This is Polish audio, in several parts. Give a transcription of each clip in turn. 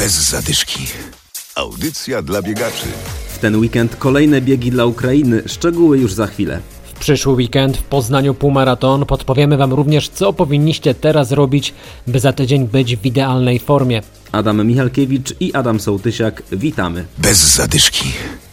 Bez zadyszki. Audycja dla biegaczy. W ten weekend kolejne biegi dla Ukrainy. Szczegóły już za chwilę. W przyszły weekend w Poznaniu półmaraton podpowiemy Wam również, co powinniście teraz robić, by za tydzień być w idealnej formie. Adam Michalkiewicz i Adam Sołtysiak, witamy. Bez zadyszki.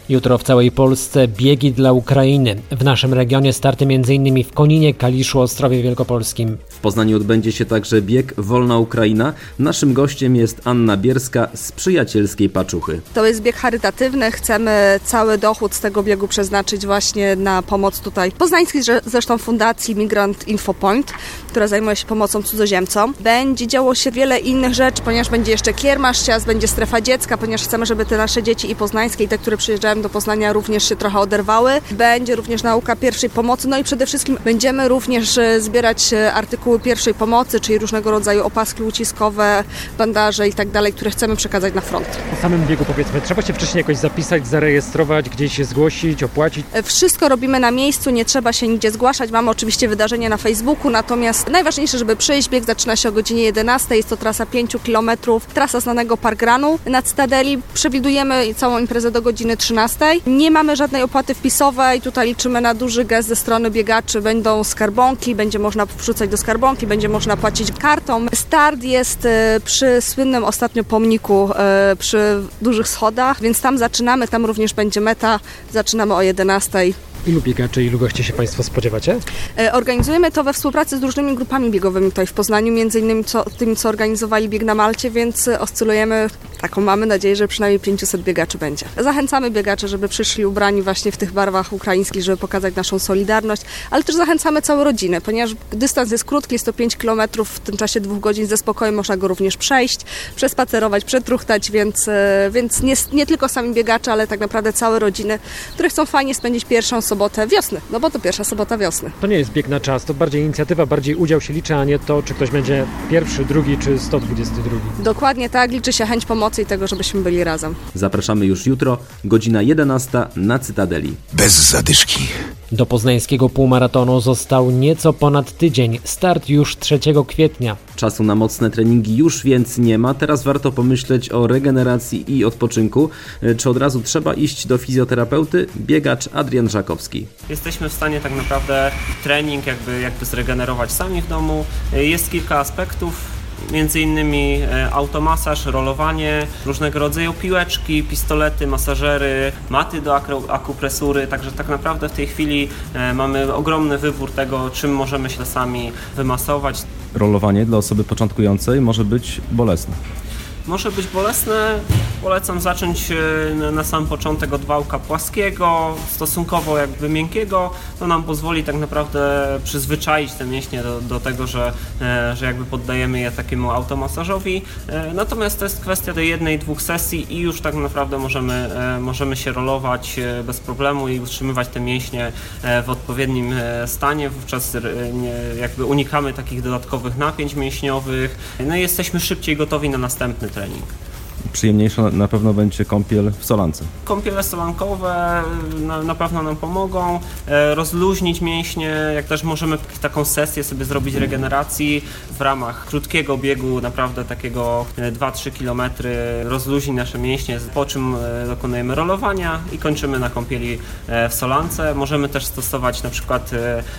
Jutro w całej Polsce biegi dla Ukrainy. W naszym regionie starty m.in. w Koninie, Kaliszu, Ostrowie Wielkopolskim. W Poznaniu odbędzie się także bieg Wolna Ukraina. Naszym gościem jest Anna Bierska z Przyjacielskiej Paczuchy. To jest bieg charytatywny. Chcemy cały dochód z tego biegu przeznaczyć właśnie na pomoc tutaj poznańskiej zresztą fundacji Migrant Info Point, która zajmuje się pomocą cudzoziemcom. Będzie działo się wiele innych rzeczy, ponieważ będzie jeszcze kiermasz ciast, będzie strefa dziecka, ponieważ chcemy, żeby te nasze dzieci i poznańskie i te, które przyjeżdżają do Poznania również się trochę oderwały. Będzie również nauka pierwszej pomocy, no i przede wszystkim będziemy również e, zbierać e, artykuły pierwszej pomocy, czyli różnego rodzaju opaski uciskowe, bandaże i tak dalej, które chcemy przekazać na front. Po samym biegu powiedzmy, trzeba się wcześniej jakoś zapisać, zarejestrować, gdzieś się zgłosić, opłacić? E, wszystko robimy na miejscu, nie trzeba się nigdzie zgłaszać. Mamy oczywiście wydarzenie na Facebooku, natomiast najważniejsze, żeby przyjść, bieg zaczyna się o godzinie 11, jest to trasa 5 km, trasa znanego Parkranu na Cytadeli. Przewidujemy całą imprezę do godziny 13. Nie mamy żadnej opłaty wpisowej, tutaj liczymy na duży gest ze strony biegaczy. Będą skarbonki, będzie można wrzucać do skarbonki, będzie można płacić kartą. Start jest e, przy słynnym ostatnio pomniku e, przy dużych schodach, więc tam zaczynamy, tam również będzie meta. Zaczynamy o 11. Ilu biegaczy, ilu gości się Państwo spodziewacie? E, organizujemy to we współpracy z różnymi grupami biegowymi tutaj w Poznaniu, między innymi co, tymi, co organizowali bieg na Malcie, więc oscylujemy, taką mamy nadzieję, że przynajmniej 500 biegaczy będzie. Zachęcamy biegaczy, żeby przyszli ubrani właśnie w tych barwach ukraińskich, żeby pokazać naszą solidarność, ale też zachęcamy całą rodzinę, ponieważ dystans jest krótki, jest to 5 km, w tym czasie dwóch godzin ze spokojem można go również przejść, przespacerować, przetruchtać, więc, e, więc nie, nie tylko sami biegacze, ale tak naprawdę całe rodziny, które chcą fajnie spędzić pierwszą sobotę wiosny, no bo to pierwsza sobota wiosny. To nie jest bieg na czas, to bardziej inicjatywa, bardziej udział się liczy, a nie to, czy ktoś będzie pierwszy, drugi czy 122. Dokładnie tak, liczy się chęć pomocy i tego, żebyśmy byli razem. Zapraszamy już jutro, godzina 11 na Cytadeli. Bez zadyszki. Do poznańskiego półmaratonu został nieco ponad tydzień, start już 3 kwietnia. Czasu na mocne treningi już więc nie ma, teraz warto pomyśleć o regeneracji i odpoczynku. Czy od razu trzeba iść do fizjoterapeuty? Biegacz Adrian Żakowski. Jesteśmy w stanie tak naprawdę trening jakby, jakby zregenerować sami w domu. Jest kilka aspektów, między innymi e, automasaż, rolowanie, różnego rodzaju piłeczki, pistolety, masażery, maty do akupresury, także tak naprawdę w tej chwili e, mamy ogromny wybór tego, czym możemy się sami wymasować. Rolowanie dla osoby początkującej może być bolesne. Może być bolesne. Polecam zacząć e, na sam początek od wałka płaskiego, stosunkowo jakby miękkiego. To nam pozwoli tak naprawdę przyzwyczaić te mięśnie do, do tego, że, e, że jakby poddajemy je takiemu automasażowi. E, natomiast to jest kwestia do jednej, dwóch sesji i już tak naprawdę możemy, możemy się rolować bez problemu i utrzymywać te mięśnie w odpowiednim stanie. Wówczas jakby unikamy takich dodatkowych napięć mięśniowych. No i jesteśmy szybciej gotowi na następny trening. Przyjemniejsza na pewno będzie kąpiel w solance. Kąpiele solankowe na, na pewno nam pomogą e, rozluźnić mięśnie, jak też możemy taką sesję sobie zrobić regeneracji w ramach krótkiego biegu, naprawdę takiego 2-3 e, km, rozluźnić nasze mięśnie, po czym e, dokonujemy rolowania i kończymy na kąpieli w solance. Możemy też stosować na przykład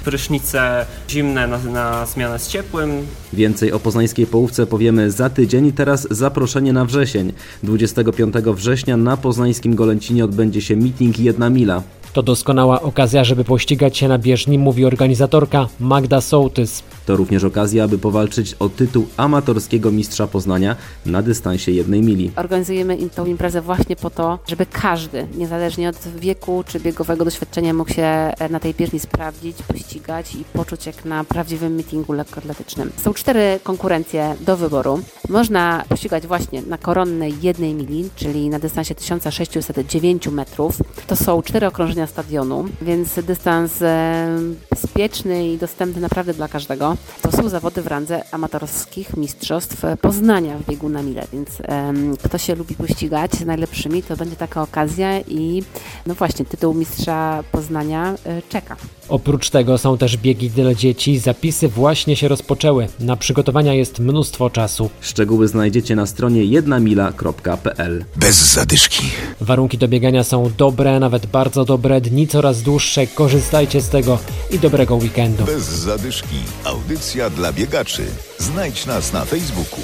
prysznice zimne na, na zmianę z ciepłym. Więcej o poznańskiej połówce powiemy za tydzień, teraz zaproszenie na wrzesień. 25 września na poznańskim Golęcinie odbędzie się meeting Jedna Mila. To doskonała okazja, żeby pościgać się na bieżni, mówi organizatorka Magda Sołtys. To również okazja, aby powalczyć o tytuł amatorskiego mistrza Poznania na dystansie jednej mili. Organizujemy tę imprezę właśnie po to, żeby każdy, niezależnie od wieku czy biegowego doświadczenia, mógł się na tej bieżni sprawdzić, pościgać i poczuć jak na prawdziwym meetingu lekkoatletycznym. Są cztery konkurencje do wyboru. Można pościgać właśnie na koronnej jednej mili, czyli na dystansie 1609 metrów. To są cztery okrążenia stadionu, więc dystans bezpieczny i dostępny naprawdę dla każdego. To są zawody w randze amatorskich mistrzostw Poznania w biegu na mile, więc kto się lubi pościgać z najlepszymi, to będzie taka okazja i no właśnie, tytuł mistrza Poznania e, czeka. Oprócz tego są też biegi dla dzieci. Zapisy właśnie się rozpoczęły. Na przygotowania jest mnóstwo czasu. Szczegóły znajdziecie na stronie jednamila.pl. Bez zadyszki. Warunki do biegania są dobre, nawet bardzo dobre. Dni coraz dłuższe. Korzystajcie z tego i dobrego weekendu. Bez zadyszki. Audycja dla biegaczy. Znajdź nas na Facebooku.